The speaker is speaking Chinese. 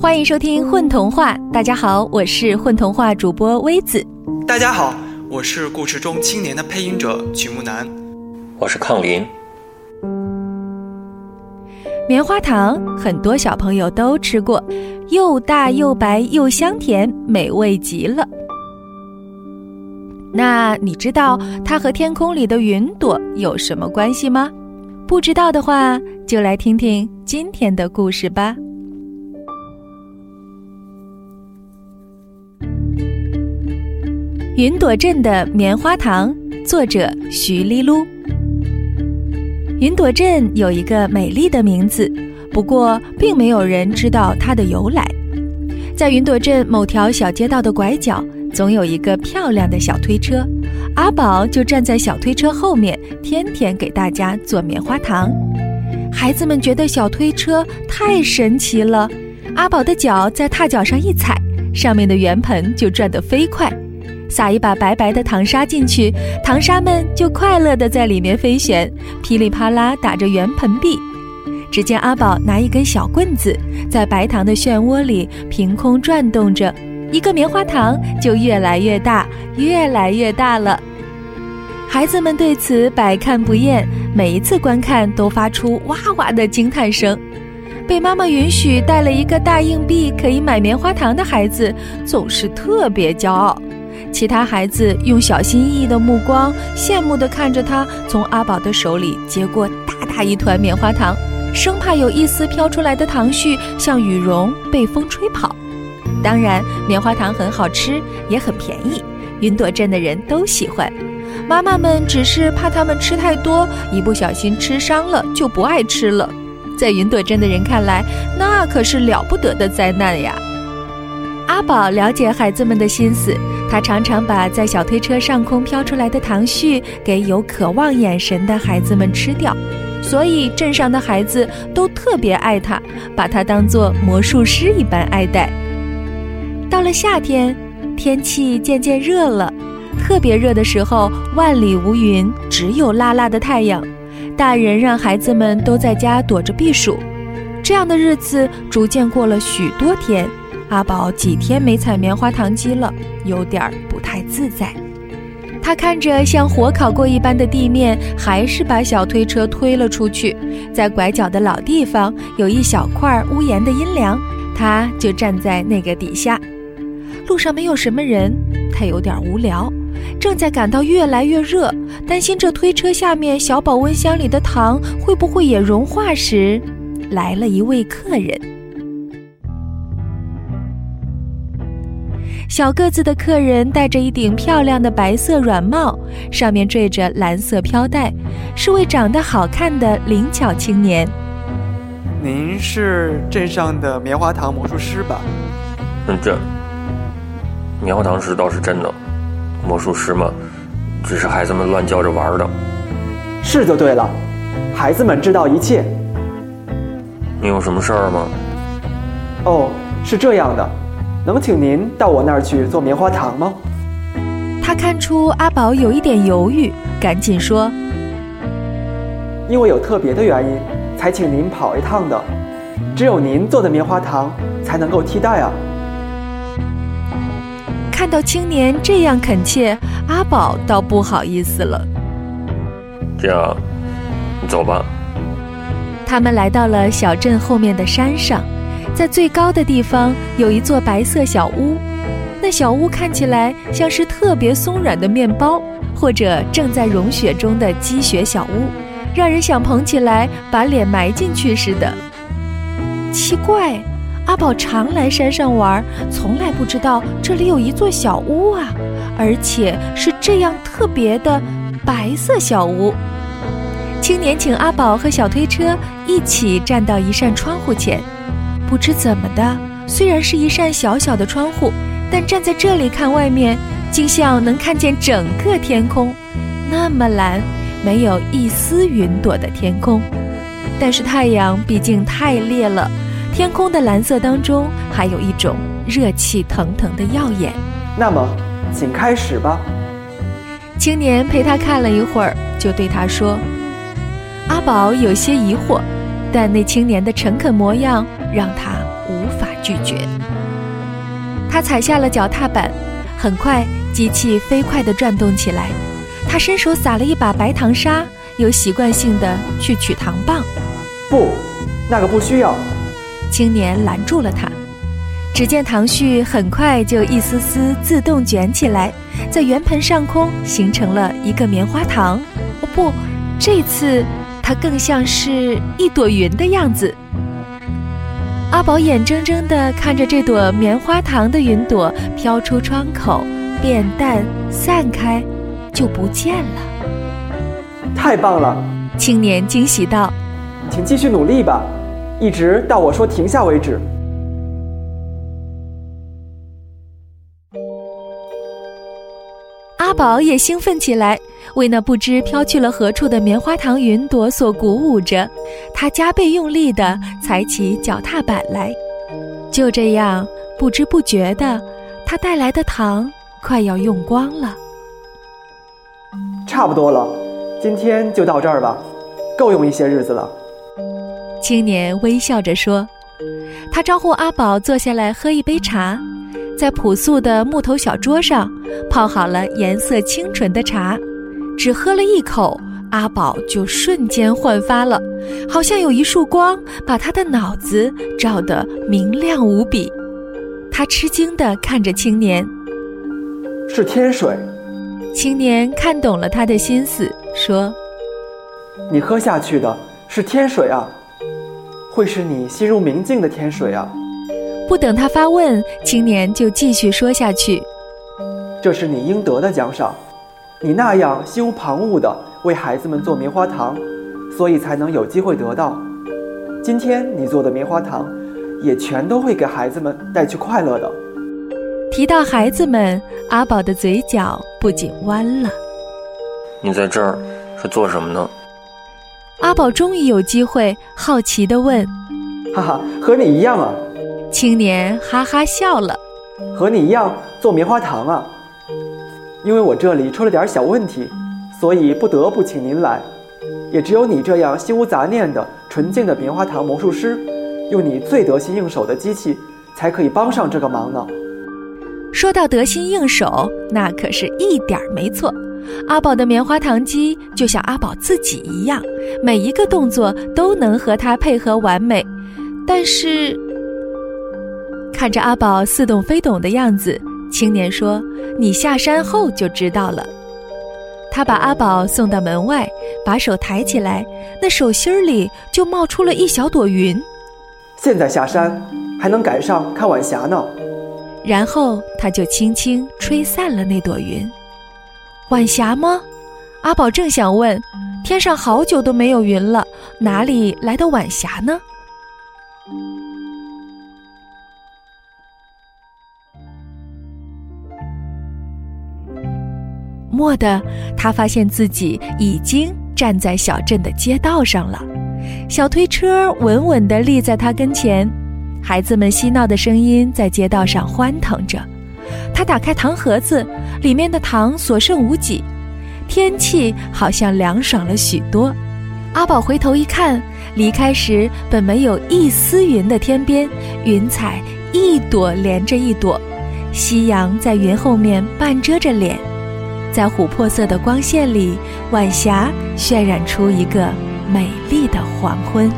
欢迎收听混童话。大家好，我是混童话主播微子。大家好，我是故事中青年的配音者曲木南。我是抗林。棉花糖很多小朋友都吃过，又大又白又香甜，美味极了。那你知道它和天空里的云朵有什么关系吗？不知道的话，就来听听今天的故事吧。云朵镇的棉花糖，作者徐丽露。云朵镇有一个美丽的名字，不过并没有人知道它的由来。在云朵镇某条小街道的拐角，总有一个漂亮的小推车，阿宝就站在小推车后面，天天给大家做棉花糖。孩子们觉得小推车太神奇了，阿宝的脚在踏脚上一踩，上面的圆盆就转得飞快。撒一把白白的糖沙进去，糖沙们就快乐地在里面飞旋，噼里啪啦打着圆盆壁。只见阿宝拿一根小棍子，在白糖的漩涡里凭空转动着，一个棉花糖就越来越大，越来越大了。孩子们对此百看不厌，每一次观看都发出哇哇的惊叹声。被妈妈允许带了一个大硬币可以买棉花糖的孩子，总是特别骄傲。其他孩子用小心翼翼的目光羡慕地看着他从阿宝的手里接过大大一团棉花糖，生怕有一丝飘出来的糖絮像羽绒被风吹跑。当然，棉花糖很好吃，也很便宜，云朵镇的人都喜欢。妈妈们只是怕他们吃太多，一不小心吃伤了就不爱吃了。在云朵镇的人看来，那可是了不得的灾难呀。阿宝了解孩子们的心思。他常常把在小推车上空飘出来的糖絮给有渴望眼神的孩子们吃掉，所以镇上的孩子都特别爱他，把他当作魔术师一般爱戴。到了夏天，天气渐渐热了，特别热的时候，万里无云，只有辣辣的太阳。大人让孩子们都在家躲着避暑，这样的日子逐渐过了许多天。阿宝几天没采棉花糖机了，有点儿不太自在。他看着像火烤过一般的地面，还是把小推车推了出去。在拐角的老地方有一小块屋檐的阴凉，他就站在那个底下。路上没有什么人，他有点无聊，正在感到越来越热，担心这推车下面小保温箱里的糖会不会也融化时，来了一位客人。小个子的客人戴着一顶漂亮的白色软帽，上面缀着蓝色飘带，是位长得好看的灵巧青年。您是镇上的棉花糖魔术师吧？嗯，这棉花糖是倒是真的，魔术师嘛，只是孩子们乱叫着玩的。是就对了，孩子们知道一切。你有什么事儿吗？哦，是这样的。能请您到我那儿去做棉花糖吗？他看出阿宝有一点犹豫，赶紧说：“因为有特别的原因，才请您跑一趟的。只有您做的棉花糖才能够替代啊。”看到青年这样恳切，阿宝倒不好意思了。这样，你走吧。他们来到了小镇后面的山上。在最高的地方有一座白色小屋，那小屋看起来像是特别松软的面包，或者正在融雪中的积雪小屋，让人想捧起来把脸埋进去似的。奇怪，阿宝常来山上玩，从来不知道这里有一座小屋啊，而且是这样特别的白色小屋。青年请阿宝和小推车一起站到一扇窗户前。不知怎么的，虽然是一扇小小的窗户，但站在这里看外面，竟像能看见整个天空，那么蓝，没有一丝云朵的天空。但是太阳毕竟太烈了，天空的蓝色当中还有一种热气腾腾的耀眼。那么，请开始吧。青年陪他看了一会儿，就对他说：“阿宝有些疑惑，但那青年的诚恳模样让他无法拒绝。”他踩下了脚踏板，很快机器飞快地转动起来。他伸手撒了一把白糖沙，又习惯性地去取糖棒。不，那个不需要。青年拦住了他。只见糖絮很快就一丝丝自动卷起来，在圆盆上空形成了一个棉花糖。哦不，这次它更像是一朵云的样子。阿宝眼睁睁地看着这朵棉花糖的云朵飘出窗口，变淡散开，就不见了。太棒了！青年惊喜道：“请继续努力吧，一直到我说停下为止。”阿宝也兴奋起来，为那不知飘去了何处的棉花糖云朵所鼓舞着。他加倍用力地踩起脚踏板来。就这样，不知不觉的，他带来的糖快要用光了。差不多了，今天就到这儿吧，够用一些日子了。青年微笑着说。他招呼阿宝坐下来喝一杯茶。在朴素的木头小桌上，泡好了颜色清纯的茶。只喝了一口，阿宝就瞬间焕发了，好像有一束光把他的脑子照得明亮无比。他吃惊地看着青年：“是天水。”青年看懂了他的心思，说：“你喝下去的是天水啊，会是你心如明镜的天水啊。”不等他发问，青年就继续说下去：“这是你应得的奖赏，你那样心无旁骛地为孩子们做棉花糖，所以才能有机会得到。今天你做的棉花糖，也全都会给孩子们带去快乐的。”提到孩子们，阿宝的嘴角不禁弯了。“你在这儿是做什么呢？”阿宝终于有机会好奇地问。“哈哈，和你一样啊。”青年哈哈笑了，和你一样做棉花糖啊。因为我这里出了点小问题，所以不得不请您来。也只有你这样心无杂念的纯净的棉花糖魔术师，用你最得心应手的机器，才可以帮上这个忙呢。说到得心应手，那可是一点儿没错。阿宝的棉花糖机就像阿宝自己一样，每一个动作都能和他配合完美。但是。看着阿宝似懂非懂的样子，青年说：“你下山后就知道了。”他把阿宝送到门外，把手抬起来，那手心里就冒出了一小朵云。现在下山还能赶上看晚霞呢。然后他就轻轻吹散了那朵云。晚霞吗？阿宝正想问，天上好久都没有云了，哪里来的晚霞呢？蓦地，他发现自己已经站在小镇的街道上了。小推车稳稳地立在他跟前，孩子们嬉闹的声音在街道上欢腾着。他打开糖盒子，里面的糖所剩无几。天气好像凉爽了许多。阿宝回头一看，离开时本没有一丝云的天边，云彩一朵连着一朵，夕阳在云后面半遮着脸。在琥珀色的光线里，晚霞渲染出一个美丽的黄昏。